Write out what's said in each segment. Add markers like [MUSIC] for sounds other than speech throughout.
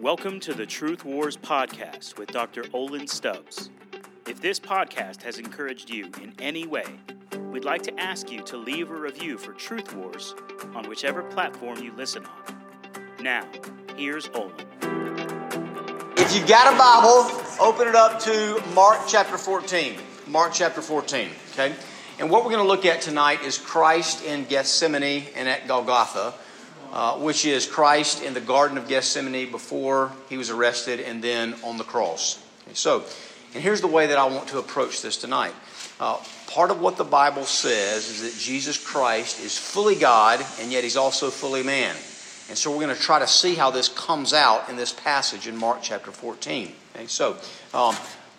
Welcome to the Truth Wars podcast with Dr. Olin Stubbs. If this podcast has encouraged you in any way, we'd like to ask you to leave a review for Truth Wars on whichever platform you listen on. Now, here's Olin. If you've got a Bible, open it up to Mark chapter 14. Mark chapter 14, okay? And what we're going to look at tonight is Christ in Gethsemane and at Golgotha, uh, which is Christ in the Garden of Gethsemane before he was arrested and then on the cross. Okay, so, and here's the way that I want to approach this tonight. Uh, part of what the Bible says is that Jesus Christ is fully God and yet he's also fully man. And so we're going to try to see how this comes out in this passage in Mark chapter 14. Okay, so um,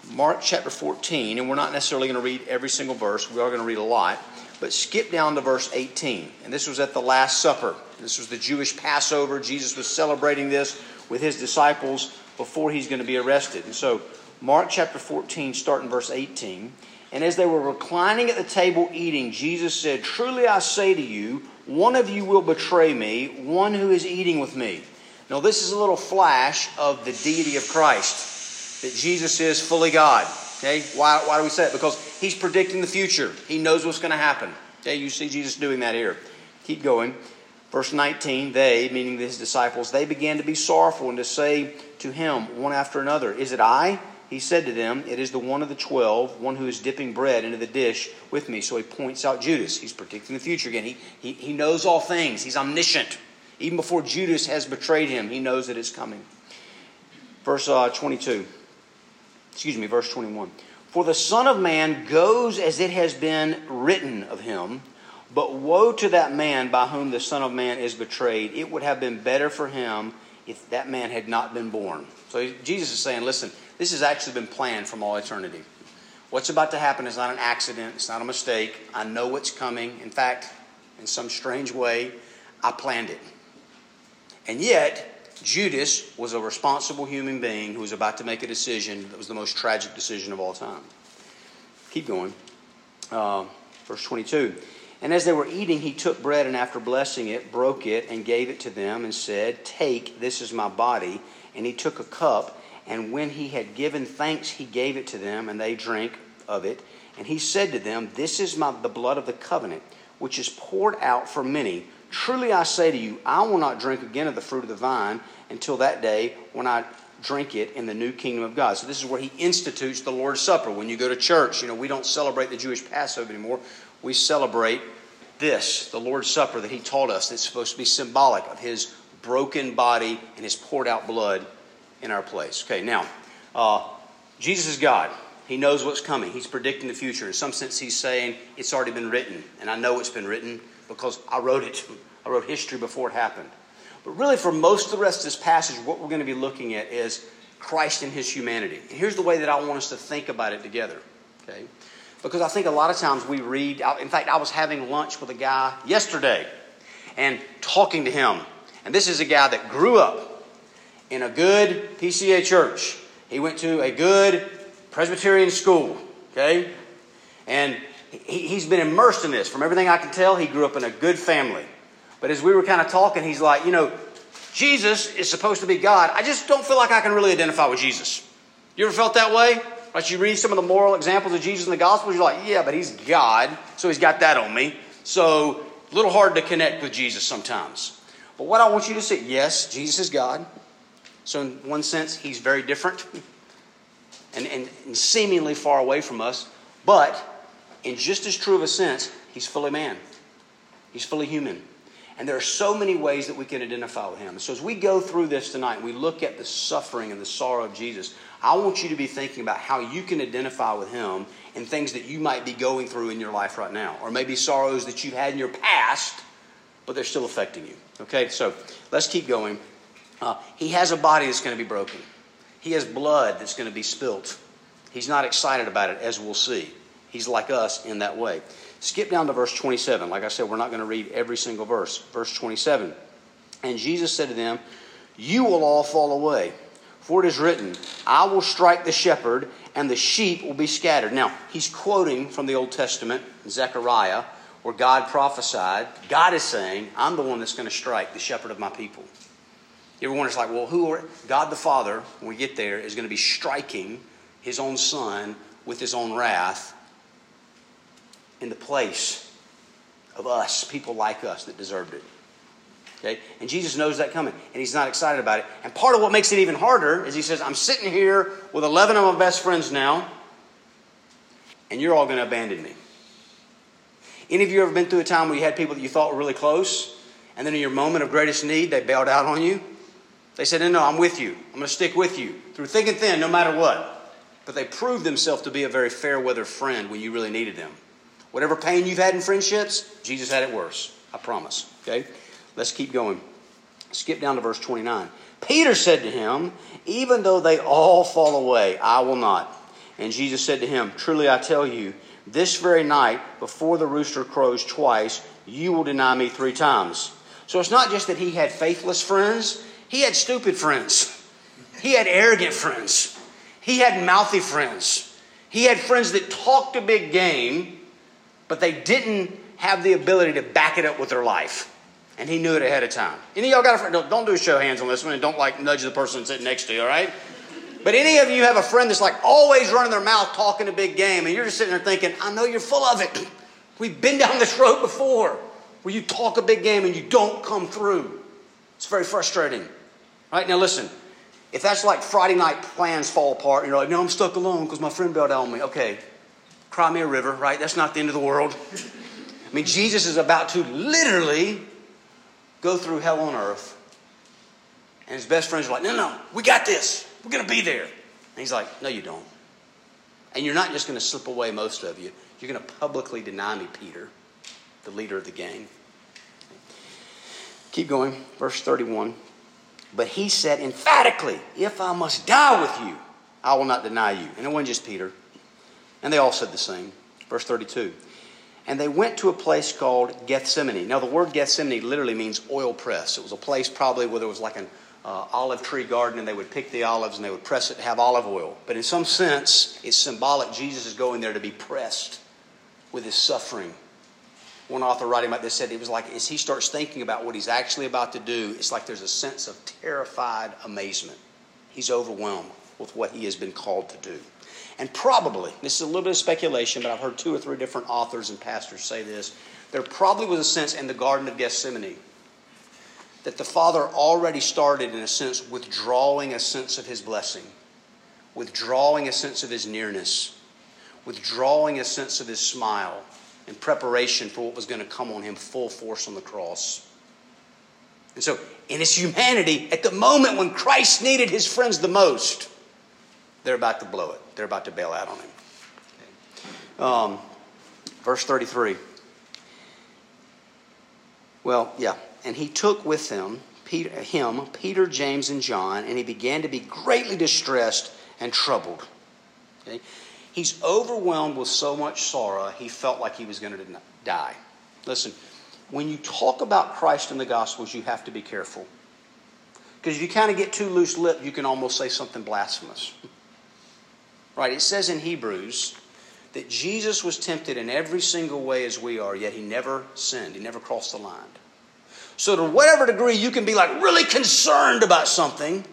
Mark chapter 14, and we're not necessarily going to read every single verse, we are going to read a lot, but skip down to verse 18. And this was at the Last Supper. This was the Jewish Passover. Jesus was celebrating this with his disciples before he's going to be arrested. And so, Mark chapter 14, starting verse 18. And as they were reclining at the table eating, Jesus said, Truly I say to you, one of you will betray me, one who is eating with me. Now, this is a little flash of the deity of Christ, that Jesus is fully God. Okay? Why, why do we say it? Because he's predicting the future. He knows what's going to happen. Okay? You see Jesus doing that here. Keep going. Verse 19, they, meaning his disciples, they began to be sorrowful and to say to him one after another, Is it I? He said to them, It is the one of the twelve, one who is dipping bread into the dish with me. So he points out Judas. He's predicting the future again. He, he, he knows all things, he's omniscient. Even before Judas has betrayed him, he knows that it's coming. Verse uh, 22, excuse me, verse 21. For the Son of Man goes as it has been written of him. But woe to that man by whom the Son of Man is betrayed. It would have been better for him if that man had not been born. So Jesus is saying, listen, this has actually been planned from all eternity. What's about to happen is not an accident, it's not a mistake. I know what's coming. In fact, in some strange way, I planned it. And yet, Judas was a responsible human being who was about to make a decision that was the most tragic decision of all time. Keep going. Uh, verse 22. And as they were eating, he took bread and after blessing it, broke it and gave it to them and said, Take, this is my body. And he took a cup, and when he had given thanks, he gave it to them, and they drank of it. And he said to them, This is my, the blood of the covenant, which is poured out for many. Truly I say to you, I will not drink again of the fruit of the vine until that day when I drink it in the new kingdom of God. So this is where he institutes the Lord's Supper. When you go to church, you know, we don't celebrate the Jewish Passover anymore we celebrate this, the Lord's Supper that He taught us, that's supposed to be symbolic of His broken body and His poured out blood in our place. Okay, now, uh, Jesus is God. He knows what's coming. He's predicting the future. In some sense, He's saying it's already been written, and I know it's been written because I wrote it. I wrote history before it happened. But really, for most of the rest of this passage, what we're going to be looking at is Christ and His humanity. And here's the way that I want us to think about it together. Okay? Because I think a lot of times we read, in fact, I was having lunch with a guy yesterday and talking to him. And this is a guy that grew up in a good PCA church. He went to a good Presbyterian school, okay? And he, has been immersed in this. From everything I can tell, he grew up in a good family. But as we were kind of talking, he's like, you know, Jesus is supposed to be God. I just don't feel like I can really identify with Jesus. You ever felt that way? Right? You read some of the moral examples of Jesus in the Gospels, you're like, yeah, but he's God, so he's got that on me. So a little hard to connect with Jesus sometimes. But what I want you to see, yes, Jesus is God. So in one sense, he's very different [LAUGHS] and, and, and seemingly far away from us. But in just as true of a sense, he's fully man. He's fully human. And there are so many ways that we can identify with him. So as we go through this tonight, we look at the suffering and the sorrow of Jesus. I want you to be thinking about how you can identify with him and things that you might be going through in your life right now, or maybe sorrows that you've had in your past, but they're still affecting you. Okay, so let's keep going. Uh, he has a body that's going to be broken. He has blood that's going to be spilt. He's not excited about it, as we'll see. He's like us in that way. Skip down to verse 27. Like I said, we're not going to read every single verse. Verse 27. And Jesus said to them, You will all fall away. For it is written, I will strike the shepherd, and the sheep will be scattered. Now, he's quoting from the Old Testament, Zechariah, where God prophesied. God is saying, I'm the one that's going to strike the shepherd of my people. You ever wonder, it's like, well, who are, God the Father, when we get there, is going to be striking his own son with his own wrath in the place of us, people like us that deserved it. Okay? And Jesus knows that coming, and he's not excited about it. And part of what makes it even harder is he says, I'm sitting here with 11 of my best friends now, and you're all going to abandon me. Any of you ever been through a time where you had people that you thought were really close, and then in your moment of greatest need, they bailed out on you? They said, No, no, I'm with you. I'm going to stick with you through thick and thin, no matter what. But they proved themselves to be a very fair weather friend when you really needed them. Whatever pain you've had in friendships, Jesus had it worse. I promise. Okay? Let's keep going. Skip down to verse 29. Peter said to him, Even though they all fall away, I will not. And Jesus said to him, Truly I tell you, this very night, before the rooster crows twice, you will deny me three times. So it's not just that he had faithless friends, he had stupid friends. He had arrogant friends. He had mouthy friends. He had friends that talked a big game, but they didn't have the ability to back it up with their life. And he knew it ahead of time. Any of y'all got a friend? Don't, don't do show hands on this one and don't like nudge the person sitting next to you, all right? But any of you have a friend that's like always running their mouth talking a big game, and you're just sitting there thinking, I know you're full of it. [CLEARS THROAT] We've been down this road before where you talk a big game and you don't come through. It's very frustrating. Right, now listen. If that's like Friday night plans fall apart, and you're like, no, I'm stuck alone because my friend bailed on me. Okay, cry me a river, right? That's not the end of the world. I mean, Jesus is about to literally go through hell on earth. And his best friends are like, no, no, we got this. We're going to be there. And he's like, no, you don't. And you're not just going to slip away, most of you. You're going to publicly deny me, Peter, the leader of the gang. Keep going. Verse 31. But he said emphatically, If I must die with you, I will not deny you. And it wasn't just Peter. And they all said the same. Verse 32. And they went to a place called Gethsemane. Now, the word Gethsemane literally means oil press. It was a place probably where there was like an uh, olive tree garden and they would pick the olives and they would press it to have olive oil. But in some sense, it's symbolic. Jesus is going there to be pressed with his suffering. One author writing about this said it was like as he starts thinking about what he's actually about to do, it's like there's a sense of terrified amazement. He's overwhelmed with what he has been called to do. And probably, this is a little bit of speculation, but I've heard two or three different authors and pastors say this. There probably was a sense in the Garden of Gethsemane that the Father already started, in a sense, withdrawing a sense of His blessing, withdrawing a sense of His nearness, withdrawing a sense of His smile in preparation for what was going to come on Him full force on the cross. And so, in His humanity, at the moment when Christ needed His friends the most, they're about to blow it. They're about to bail out on Him. Um, verse 33. Well, yeah and he took with him Peter, him, Peter, James, and John, and he began to be greatly distressed and troubled. Okay? He's overwhelmed with so much sorrow, he felt like he was going to die. Listen, when you talk about Christ in the Gospels, you have to be careful. Because if you kind of get too loose lipped, you can almost say something blasphemous. [LAUGHS] Right? It says in Hebrews that Jesus was tempted in every single way as we are, yet he never sinned. He never crossed the line. So, to whatever degree you can be like really concerned about something,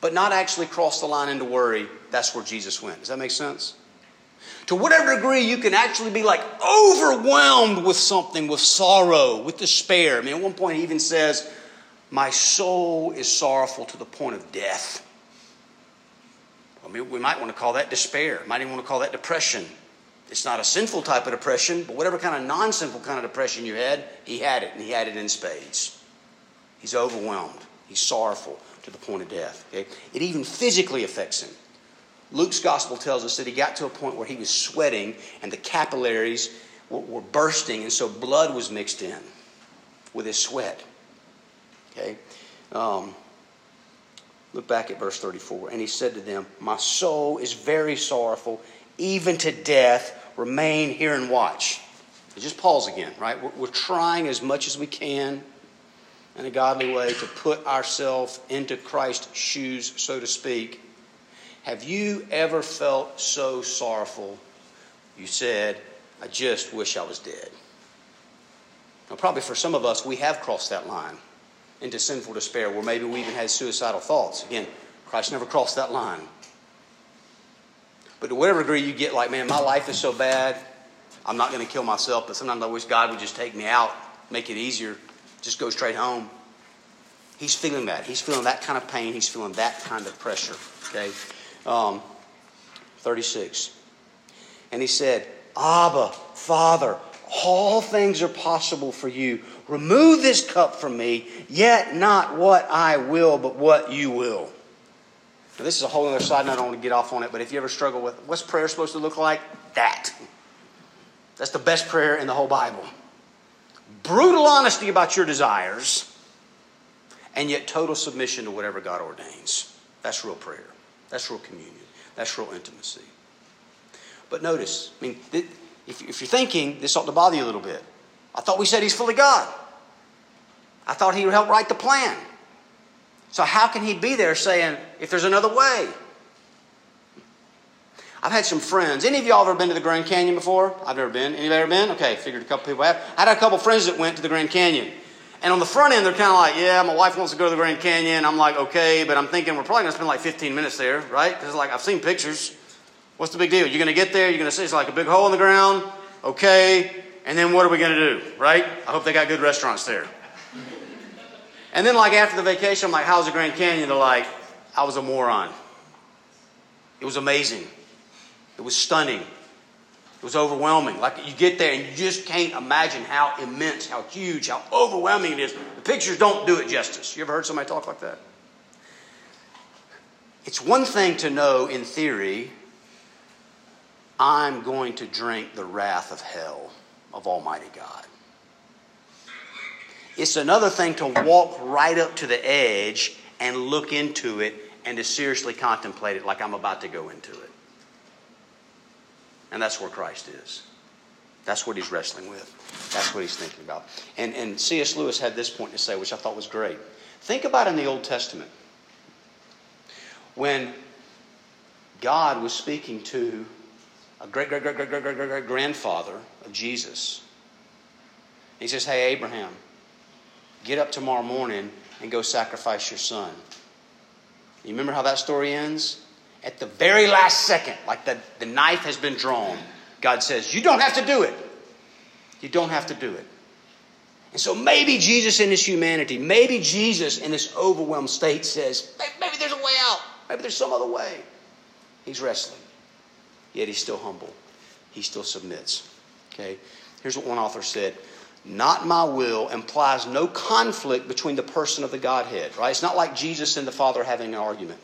but not actually cross the line into worry, that's where Jesus went. Does that make sense? To whatever degree you can actually be like overwhelmed with something, with sorrow, with despair. I mean, at one point he even says, My soul is sorrowful to the point of death. We might want to call that despair, might even want to call that depression. It's not a sinful type of depression, but whatever kind of non sinful kind of depression you had, he had it, and he had it in spades. He's overwhelmed, he's sorrowful to the point of death. Okay? It even physically affects him. Luke's gospel tells us that he got to a point where he was sweating and the capillaries were, were bursting, and so blood was mixed in with his sweat. Okay? Um, look back at verse 34. And he said to them, My soul is very sorrowful, even to death remain here and watch. Just pause again, right? We're, we're trying as much as we can in a godly way to put ourselves into Christ's shoes, so to speak. Have you ever felt so sorrowful you said, I just wish I was dead? Now, probably for some of us, we have crossed that line. Into sinful despair, where maybe we even had suicidal thoughts. Again, Christ never crossed that line. But to whatever degree you get, like, man, my life is so bad, I'm not going to kill myself, but sometimes I wish God would just take me out, make it easier, just go straight home. He's feeling that. He's feeling that kind of pain. He's feeling that kind of pressure. Okay? Um, 36. And he said, Abba, Father, all things are possible for you. Remove this cup from me, yet not what I will, but what you will. Now, this is a whole other side note. I don't want to get off on it, but if you ever struggle with what's prayer supposed to look like, that. That's the best prayer in the whole Bible. Brutal honesty about your desires, and yet total submission to whatever God ordains. That's real prayer. That's real communion. That's real intimacy. But notice, I mean, if you're thinking, this ought to bother you a little bit. I thought we said he's fully God. I thought he would help write the plan. So how can he be there saying, if there's another way? I've had some friends. Any of y'all ever been to the Grand Canyon before? I've never been. Anybody ever been? Okay, figured a couple people have. I had a couple friends that went to the Grand Canyon. And on the front end, they're kind of like, yeah, my wife wants to go to the Grand Canyon. I'm like, okay, but I'm thinking we're probably going to spend like 15 minutes there, right? Because like I've seen pictures. What's the big deal? You're going to get there, you're going to see it's like a big hole in the ground, okay, and then what are we going to do, right? I hope they got good restaurants there. And then, like, after the vacation, I'm like, how's the Grand Canyon? They're like, I was a moron. It was amazing. It was stunning. It was overwhelming. Like, you get there and you just can't imagine how immense, how huge, how overwhelming it is. The pictures don't do it justice. You ever heard somebody talk like that? It's one thing to know in theory I'm going to drink the wrath of hell of Almighty God. It's another thing to walk right up to the edge and look into it and to seriously contemplate it like I'm about to go into it. And that's where Christ is. That's what he's wrestling with. That's what he's thinking about. And, and C.S. Lewis had this point to say, which I thought was great. Think about in the Old Testament when God was speaking to a great, great, great, great, great, great, great, grandfather of Jesus. He says, Hey, Abraham, get up tomorrow morning and go sacrifice your son. You remember how that story ends? At the very last second, like the, the knife has been drawn, God says, You don't have to do it. You don't have to do it. And so maybe Jesus in his humanity, maybe Jesus in this overwhelmed state says, Maybe there's a way out. Maybe there's some other way. He's wrestling. Yet he's still humble. He still submits. Okay? Here's what one author said not my will implies no conflict between the person of the Godhead, right? It's not like Jesus and the Father having an argument.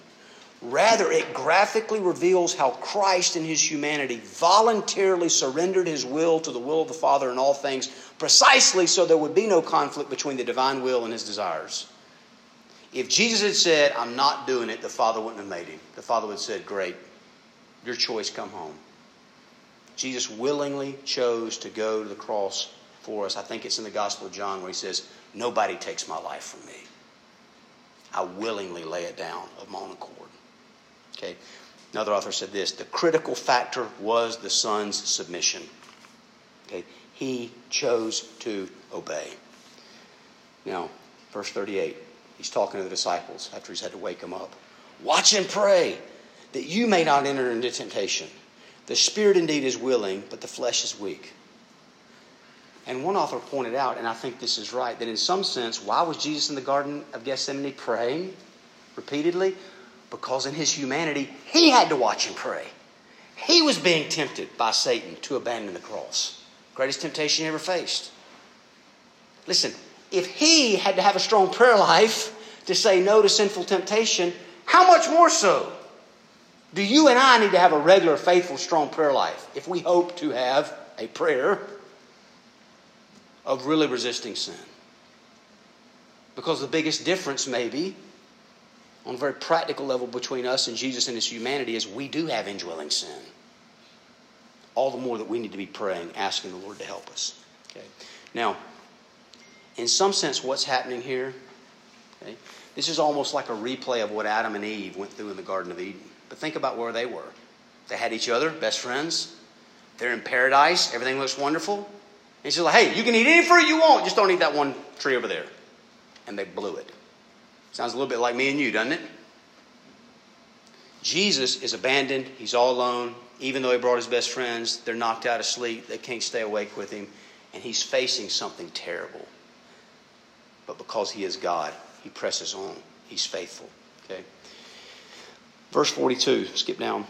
Rather, it graphically reveals how Christ in his humanity voluntarily surrendered his will to the will of the Father in all things, precisely so there would be no conflict between the divine will and his desires. If Jesus had said, I'm not doing it, the Father wouldn't have made him. The Father would have said, Great, your choice, come home. Jesus willingly chose to go to the cross for us. I think it's in the Gospel of John where he says, Nobody takes my life from me. I willingly lay it down of my own accord. Okay. Another author said this the critical factor was the son's submission. Okay. He chose to obey. Now, verse 38, he's talking to the disciples after he's had to wake them up. Watch and pray that you may not enter into temptation. The spirit indeed is willing, but the flesh is weak. And one author pointed out, and I think this is right, that in some sense, why was Jesus in the Garden of Gethsemane praying repeatedly? Because in his humanity, he had to watch and pray. He was being tempted by Satan to abandon the cross. Greatest temptation he ever faced. Listen, if he had to have a strong prayer life to say no to sinful temptation, how much more so do you and I need to have a regular, faithful, strong prayer life if we hope to have a prayer of really resisting sin. Because the biggest difference, maybe, on a very practical level between us and Jesus and his humanity, is we do have indwelling sin. All the more that we need to be praying, asking the Lord to help us. Okay. Now, in some sense, what's happening here, okay, this is almost like a replay of what Adam and Eve went through in the Garden of Eden. But think about where they were. They had each other, best friends. They're in paradise. Everything looks wonderful. And she's like, hey, you can eat any fruit you want, just don't eat that one tree over there. and they blew it. Sounds a little bit like me and you, doesn't it? Jesus is abandoned. He's all alone. Even though he brought his best friends, they're knocked out of sleep. They can't stay awake with him. And he's facing something terrible. But because he is God, he presses on. He's faithful. Okay? Verse 42, skip down.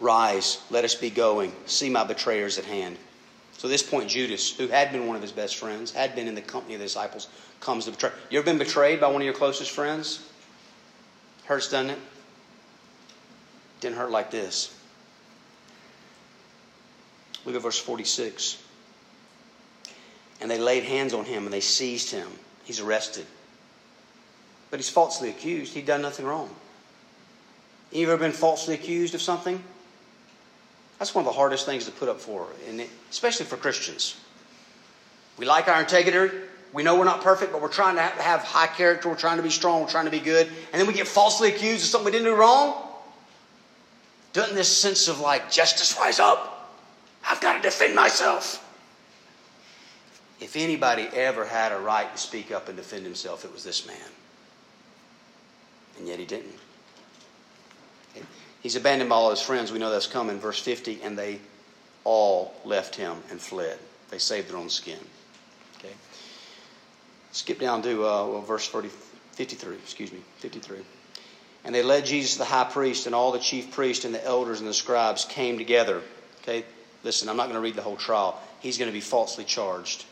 Rise, let us be going. See my betrayers at hand. So at this point, Judas, who had been one of his best friends, had been in the company of the disciples, comes to betray. You ever been betrayed by one of your closest friends? Hurts, doesn't it? Didn't hurt like this. Look at verse 46. And they laid hands on him and they seized him. He's arrested. But he's falsely accused. He'd done nothing wrong. You ever been falsely accused of something? That's one of the hardest things to put up for, and especially for Christians. We like our integrity. We know we're not perfect, but we're trying to have high character. We're trying to be strong. We're trying to be good. And then we get falsely accused of something we didn't do wrong. Doesn't this sense of like, justice rise up? I've got to defend myself. If anybody ever had a right to speak up and defend himself, it was this man. And yet he didn't. He's abandoned by all his friends. We know that's coming. Verse 50, and they all left him and fled. They saved their own skin. Okay. Skip down to uh, well, verse 30, 53, excuse me, 53. And they led Jesus the high priest, and all the chief priests and the elders and the scribes came together. Okay, listen, I'm not going to read the whole trial. He's going to be falsely charged.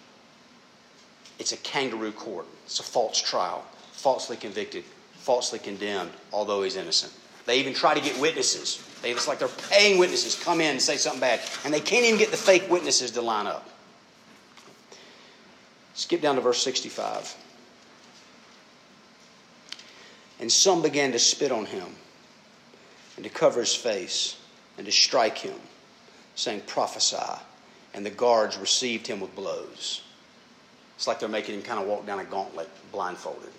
It's a kangaroo court, it's a false trial, falsely convicted, falsely condemned, although he's innocent. They even try to get witnesses. They, it's like they're paying witnesses come in and say something bad, and they can't even get the fake witnesses to line up. Skip down to verse 65. And some began to spit on him and to cover his face and to strike him, saying, Prophesy. And the guards received him with blows. It's like they're making him kind of walk down a gauntlet blindfolded.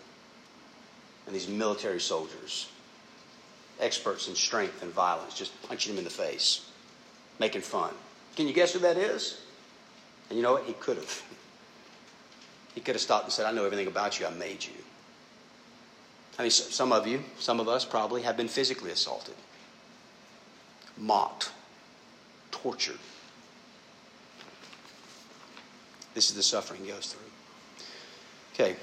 And these military soldiers experts in strength and violence, just punching him in the face, making fun. Can you guess who that is? And you know what? He could have. [LAUGHS] He could have stopped and said, I know everything about you. I made you. I mean, some of you, some of us probably, have been physically assaulted, mocked, tortured. This is the suffering he goes through. Okay,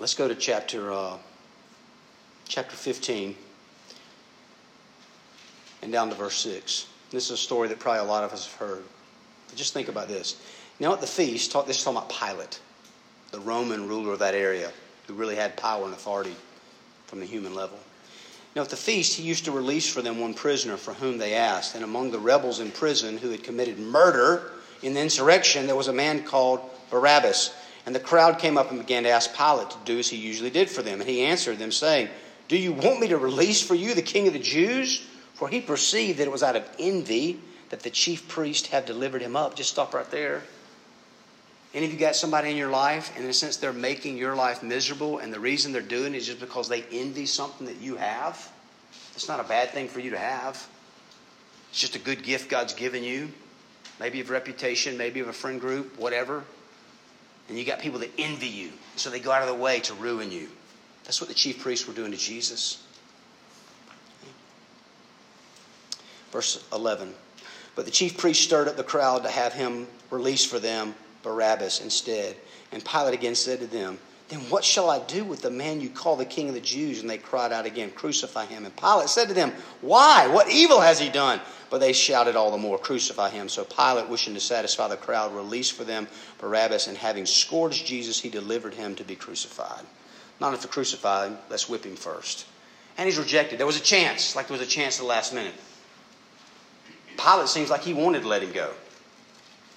let's go to chapter uh, chapter 15 and down to verse 6. This is a story that probably a lot of us have heard. But just think about this. Now, at the feast, this is talking about Pilate, the Roman ruler of that area, who really had power and authority from the human level. Now, at the feast, he used to release for them one prisoner for whom they asked. And among the rebels in prison who had committed murder in the insurrection, there was a man called Barabbas. And the crowd came up and began to ask Pilate to do as he usually did for them. And he answered them, saying, Do you want me to release for you the king of the Jews? For he perceived that it was out of envy that the chief priest had delivered him up. Just stop right there. Any of you got somebody in your life, and in a sense, they're making your life miserable, and the reason they're doing it is just because they envy something that you have? It's not a bad thing for you to have. It's just a good gift God's given you. Maybe of reputation, maybe of a friend group, whatever. And you got people that envy you, so they go out of the way to ruin you. That's what the chief priests were doing to Jesus. Verse 11. But the chief priests stirred up the crowd to have him release for them Barabbas instead. And Pilate again said to them, Then what shall I do with the man you call the king of the Jews? And they cried out again, Crucify him. And Pilate said to them, Why? What evil has he done? But they shouted all the more, Crucify him. So Pilate, wishing to satisfy the crowd, released for them Barabbas, and having scourged Jesus, he delivered him to be crucified. Not enough to crucify him, let's whip him first. And he's rejected. There was a chance, like there was a chance at the last minute. Pilate seems like he wanted to let him go.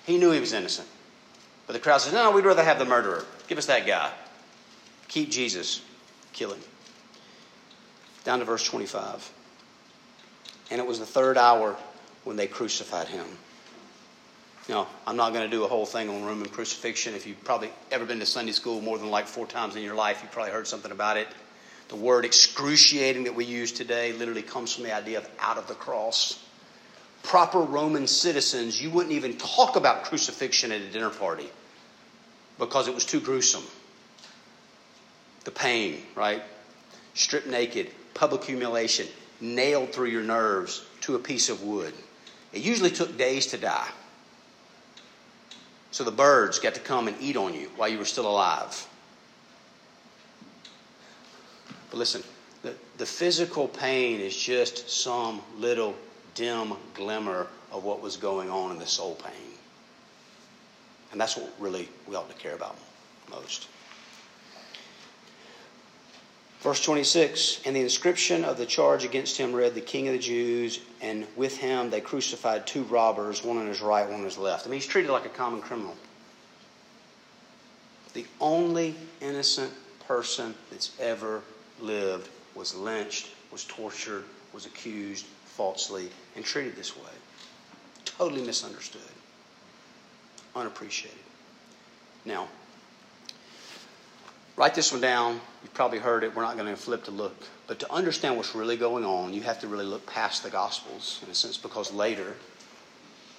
He knew he was innocent. But the crowd says, No, we'd rather have the murderer. Give us that guy. Keep Jesus. Kill him. Down to verse 25. And it was the third hour when they crucified him. Now, I'm not going to do a whole thing on Roman crucifixion. If you've probably ever been to Sunday school more than like four times in your life, you've probably heard something about it. The word excruciating that we use today literally comes from the idea of out of the cross proper Roman citizens, you wouldn't even talk about crucifixion at a dinner party. because it was too gruesome. The pain, right? Stripped naked, public humiliation, nailed through your nerves to a piece of wood. It usually took days to die. So the birds got to come and eat on you while you were still alive. But listen, the, the physical pain is just some little dim glimmer of what was going on in the soul pain. And that's what really we ought to care about most. Verse 26 And the inscription of the charge against him read, The King of the Jews, and with him they crucified two robbers, one on his right, one on his left. I mean, he's treated like a common criminal. The only innocent person that's ever lived was lynched, was tortured, was accused falsely, and treated this way. Totally misunderstood, unappreciated. Now, write this one down. You've probably heard it. We're not going to flip to look. But to understand what's really going on, you have to really look past the Gospels, in a sense, because later,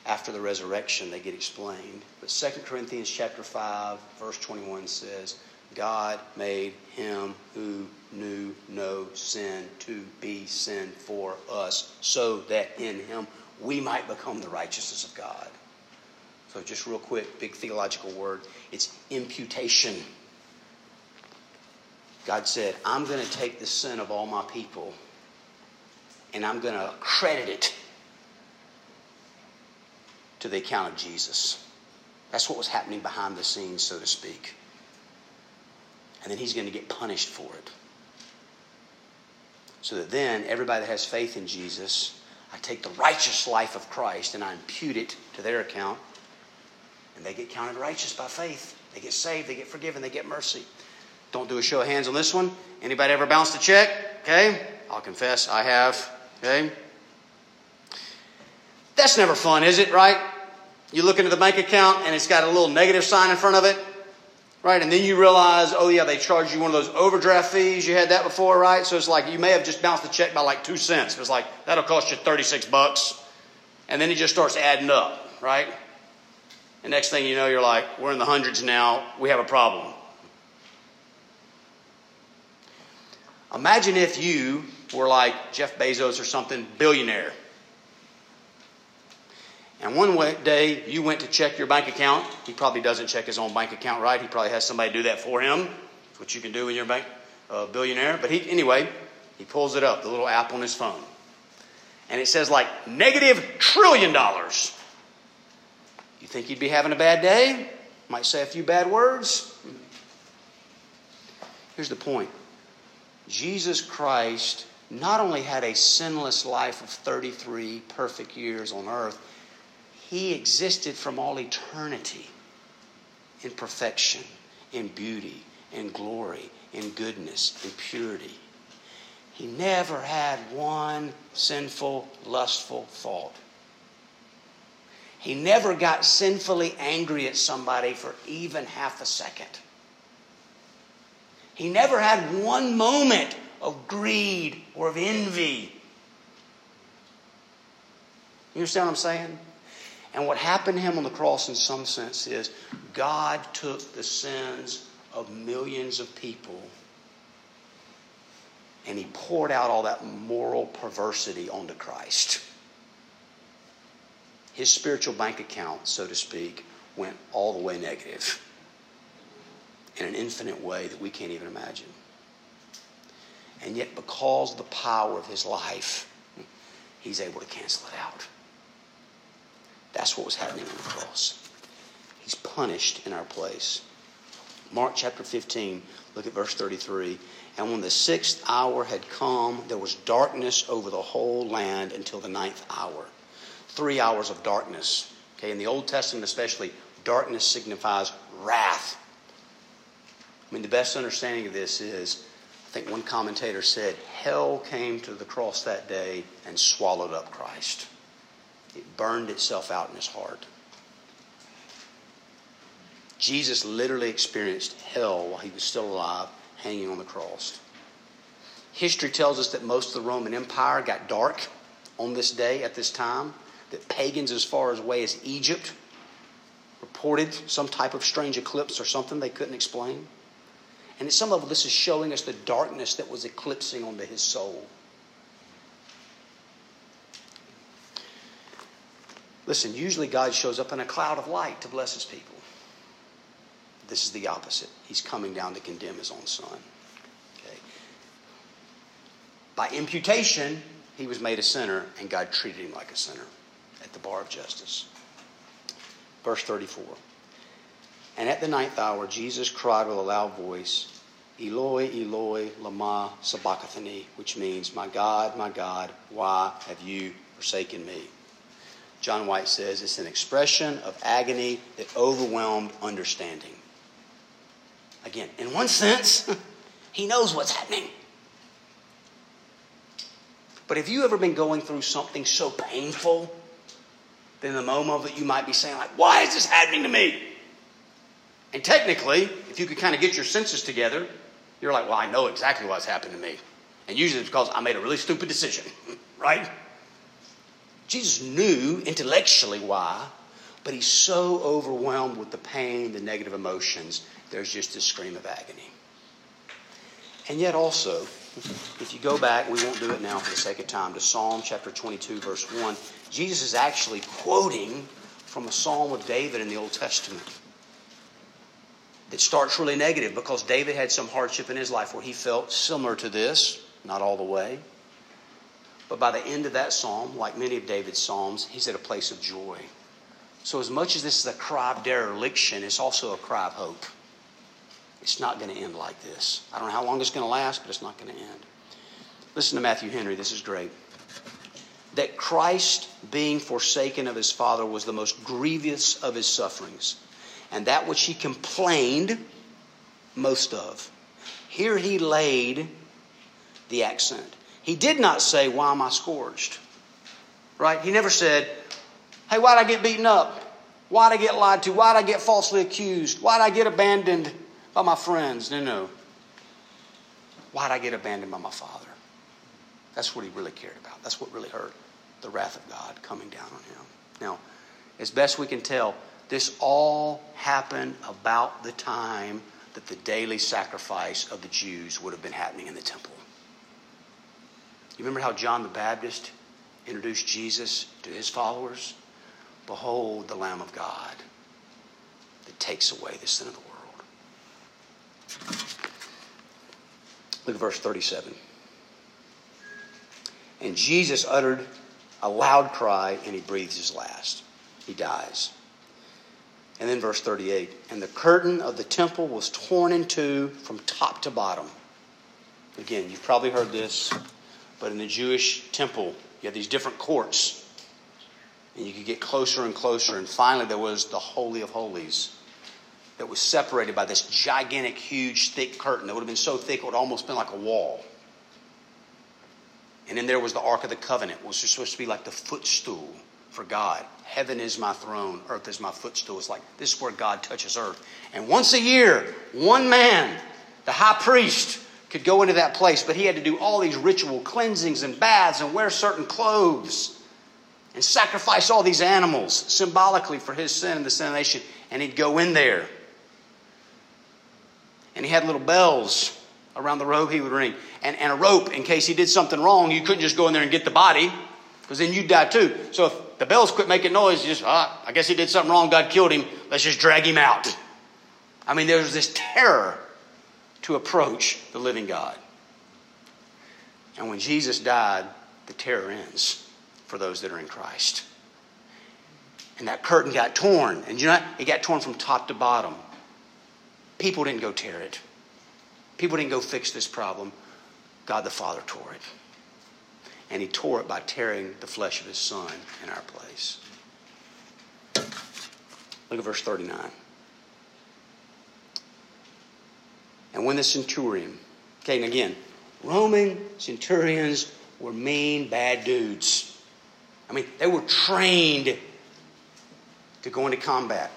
after the resurrection, they get explained. But 2 Corinthians chapter 5, verse 21 says, God made him who knew no sin to be sin for us, so that in him we might become the righteousness of God. So, just real quick, big theological word it's imputation. God said, I'm going to take the sin of all my people and I'm going to credit it to the account of Jesus. That's what was happening behind the scenes, so to speak. And then he's going to get punished for it. So that then everybody that has faith in Jesus, I take the righteous life of Christ and I impute it to their account. And they get counted righteous by faith. They get saved, they get forgiven, they get mercy. Don't do a show of hands on this one. Anybody ever bounced a check? Okay. I'll confess I have. Okay. That's never fun, is it, right? You look into the bank account and it's got a little negative sign in front of it. Right? And then you realize, oh yeah, they charged you one of those overdraft fees. You had that before, right? So it's like you may have just bounced the check by like two cents. It's like, that'll cost you 36 bucks. And then it just starts adding up, right? And next thing you know, you're like, we're in the hundreds now. We have a problem. Imagine if you were like Jeff Bezos or something, billionaire. And one day you went to check your bank account. He probably doesn't check his own bank account, right? He probably has somebody do that for him. What you can do when you're a bank uh, billionaire. But he, anyway, he pulls it up, the little app on his phone. And it says like negative trillion dollars. You think he'd be having a bad day? Might say a few bad words. Here's the point Jesus Christ not only had a sinless life of 33 perfect years on earth, he existed from all eternity in perfection, in beauty, in glory, in goodness, in purity. He never had one sinful, lustful thought. He never got sinfully angry at somebody for even half a second. He never had one moment of greed or of envy. You understand what I'm saying? And what happened to him on the cross, in some sense, is God took the sins of millions of people and he poured out all that moral perversity onto Christ. His spiritual bank account, so to speak, went all the way negative in an infinite way that we can't even imagine. And yet, because of the power of his life, he's able to cancel it out. That's what was happening on the cross. He's punished in our place. Mark chapter 15, look at verse 33. And when the sixth hour had come, there was darkness over the whole land until the ninth hour. Three hours of darkness. Okay, in the Old Testament especially, darkness signifies wrath. I mean, the best understanding of this is I think one commentator said, Hell came to the cross that day and swallowed up Christ. It burned itself out in his heart. Jesus literally experienced hell while he was still alive, hanging on the cross. History tells us that most of the Roman Empire got dark on this day at this time, that pagans as far away as Egypt reported some type of strange eclipse or something they couldn't explain. And at some level, this is showing us the darkness that was eclipsing onto his soul. Listen, usually God shows up in a cloud of light to bless his people. This is the opposite. He's coming down to condemn his own son. Okay. By imputation, he was made a sinner, and God treated him like a sinner at the bar of justice. Verse 34. And at the ninth hour, Jesus cried with a loud voice, Eloi, Eloi, lama sabachthani, which means, My God, my God, why have you forsaken me? John White says it's an expression of agony that overwhelmed understanding. Again, in one sense, [LAUGHS] he knows what's happening. But have you ever been going through something so painful that in the moment of it you might be saying, like, why is this happening to me? And technically, if you could kind of get your senses together, you're like, well, I know exactly what's happened to me. And usually it's because I made a really stupid decision, [LAUGHS] right? Jesus knew intellectually why, but he's so overwhelmed with the pain, the negative emotions, there's just this scream of agony. And yet, also, if you go back, we won't do it now for the sake of time, to Psalm chapter 22, verse 1, Jesus is actually quoting from a psalm of David in the Old Testament. It starts really negative because David had some hardship in his life where he felt similar to this, not all the way. But by the end of that psalm, like many of David's psalms, he's at a place of joy. So, as much as this is a cry of dereliction, it's also a cry of hope. It's not going to end like this. I don't know how long it's going to last, but it's not going to end. Listen to Matthew Henry. This is great. That Christ, being forsaken of his Father, was the most grievous of his sufferings, and that which he complained most of. Here he laid the accent. He did not say, Why am I scourged? Right? He never said, Hey, why'd I get beaten up? Why'd I get lied to? Why'd I get falsely accused? Why'd I get abandoned by my friends? No, no. Why'd I get abandoned by my father? That's what he really cared about. That's what really hurt the wrath of God coming down on him. Now, as best we can tell, this all happened about the time that the daily sacrifice of the Jews would have been happening in the temple. You remember how John the Baptist introduced Jesus to his followers? Behold the Lamb of God that takes away the sin of the world. Look at verse 37. And Jesus uttered a loud cry and he breathes his last. He dies. And then verse 38 And the curtain of the temple was torn in two from top to bottom. Again, you've probably heard this. But in the Jewish temple, you had these different courts. And you could get closer and closer. And finally, there was the Holy of Holies that was separated by this gigantic, huge, thick curtain that would have been so thick it would almost been like a wall. And then there was the Ark of the Covenant, which was supposed to be like the footstool for God. Heaven is my throne, earth is my footstool. It's like this is where God touches earth. And once a year, one man, the high priest, could go into that place, but he had to do all these ritual cleansings and baths and wear certain clothes and sacrifice all these animals symbolically for his sin and the sin of the nation. And he'd go in there. And he had little bells around the robe he would ring and, and a rope in case he did something wrong. You couldn't just go in there and get the body because then you'd die too. So if the bells quit making noise, just, ah, I guess he did something wrong. God killed him. Let's just drag him out. I mean, there was this terror to approach the living God. And when Jesus died, the terror ends for those that are in Christ. And that curtain got torn. And you know what? It got torn from top to bottom. People didn't go tear it, people didn't go fix this problem. God the Father tore it. And He tore it by tearing the flesh of His Son in our place. Look at verse 39. And when the centurion, okay, and again, Roman centurions were mean, bad dudes. I mean, they were trained to go into combat.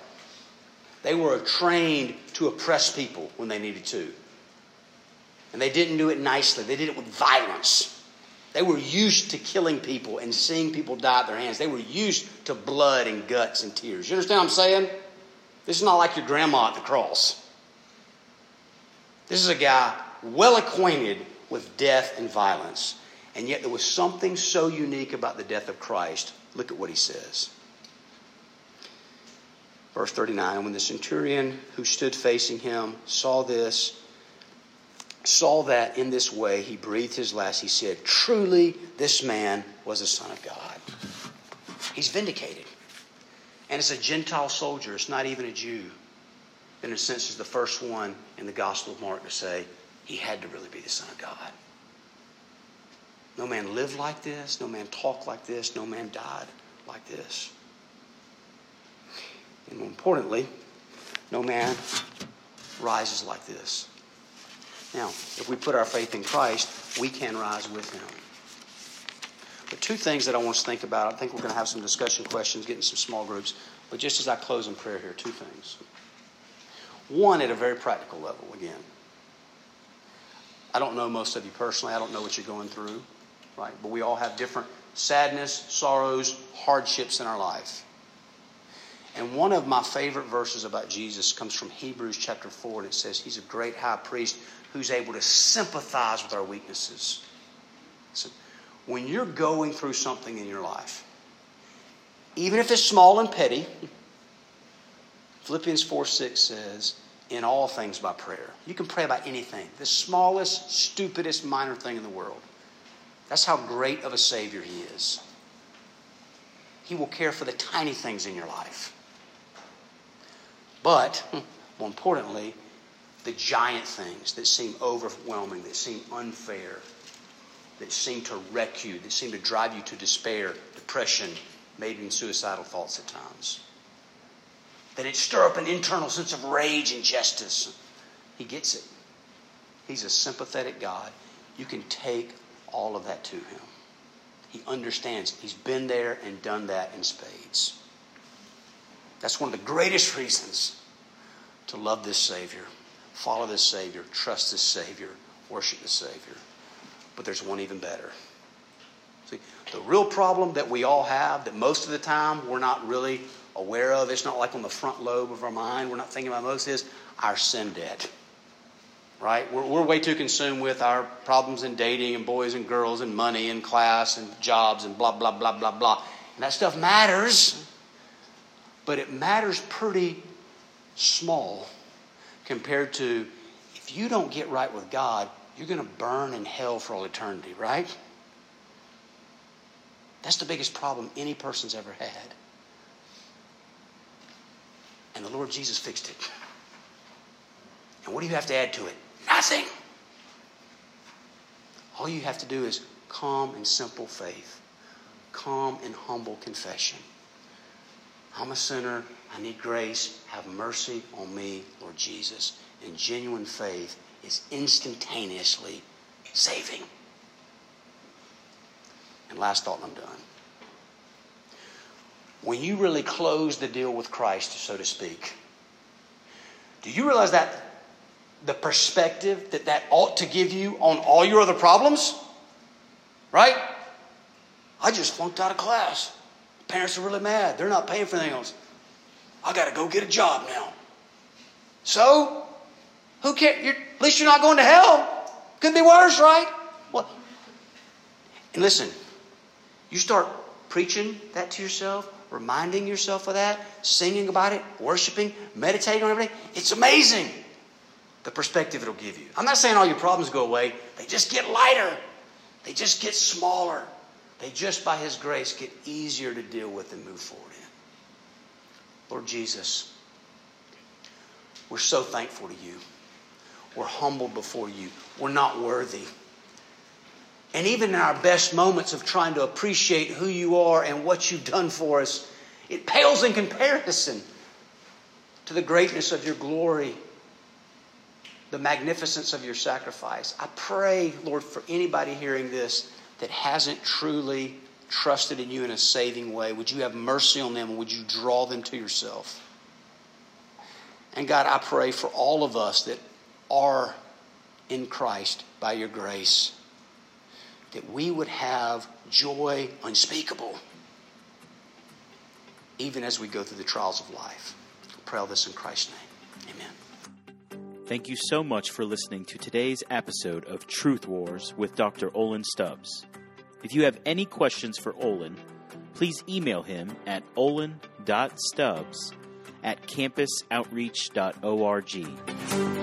They were trained to oppress people when they needed to. And they didn't do it nicely, they did it with violence. They were used to killing people and seeing people die at their hands. They were used to blood and guts and tears. You understand what I'm saying? This is not like your grandma at the cross. This is a guy well acquainted with death and violence. And yet there was something so unique about the death of Christ. Look at what he says. Verse 39 When the centurion who stood facing him saw this, saw that in this way he breathed his last, he said, Truly, this man was the Son of God. He's vindicated. And it's a Gentile soldier, it's not even a Jew. In a sense, is the first one in the Gospel of Mark to say he had to really be the Son of God. No man lived like this, no man talked like this, no man died like this. And more importantly, no man rises like this. Now, if we put our faith in Christ, we can rise with him. But two things that I want to think about. I think we're going to have some discussion questions, getting some small groups. But just as I close in prayer here, two things. One, at a very practical level, again. I don't know most of you personally. I don't know what you're going through, right? But we all have different sadness, sorrows, hardships in our life. And one of my favorite verses about Jesus comes from Hebrews chapter 4, and it says, He's a great high priest who's able to sympathize with our weaknesses. So when you're going through something in your life, even if it's small and petty, [LAUGHS] Philippians 4 6 says, in all things by prayer. You can pray about anything, the smallest, stupidest, minor thing in the world. That's how great of a Savior He is. He will care for the tiny things in your life. But, [LAUGHS] more importantly, the giant things that seem overwhelming, that seem unfair, that seem to wreck you, that seem to drive you to despair, depression, maybe even suicidal thoughts at times. That it stir up an internal sense of rage and justice. He gets it. He's a sympathetic God. You can take all of that to him. He understands. He's been there and done that in spades. That's one of the greatest reasons to love this Savior, follow this Savior, trust this Savior, worship this Savior. But there's one even better. See, the real problem that we all have, that most of the time we're not really aware of, it's not like on the front lobe of our mind, we're not thinking about most, is our sin debt. Right? We're, we're way too consumed with our problems in dating and boys and girls and money and class and jobs and blah, blah, blah, blah, blah. And that stuff matters but it matters pretty small compared to if you don't get right with God, you're going to burn in hell for all eternity, right? That's the biggest problem any person's ever had. And the Lord Jesus fixed it. And what do you have to add to it? Nothing. All you have to do is calm and simple faith, calm and humble confession. I'm a sinner. I need grace. Have mercy on me, Lord Jesus. And genuine faith is instantaneously saving. And last thought, and I'm done. When you really close the deal with Christ, so to speak, do you realize that the perspective that that ought to give you on all your other problems? Right? I just flunked out of class. Parents are really mad. They're not paying for anything else. I got to go get a job now. So, who cares? You're, at least you're not going to hell. Could be worse, right? What? And listen, you start preaching that to yourself, reminding yourself of that, singing about it, worshiping, meditating on everything. It's amazing the perspective it'll give you. I'm not saying all your problems go away, they just get lighter, they just get smaller. They just by His grace get easier to deal with and move forward in. Lord Jesus, we're so thankful to you. We're humbled before you. We're not worthy. And even in our best moments of trying to appreciate who you are and what you've done for us, it pales in comparison to the greatness of your glory, the magnificence of your sacrifice. I pray, Lord, for anybody hearing this that hasn't truly trusted in you in a saving way, would you have mercy on them and would you draw them to yourself? And God, I pray for all of us that are in Christ by your grace, that we would have joy unspeakable, even as we go through the trials of life. pray all this in Christ's name. Thank you so much for listening to today's episode of Truth Wars with Dr. Olin Stubbs. If you have any questions for Olin, please email him at olin.stubbs at campusoutreach.org.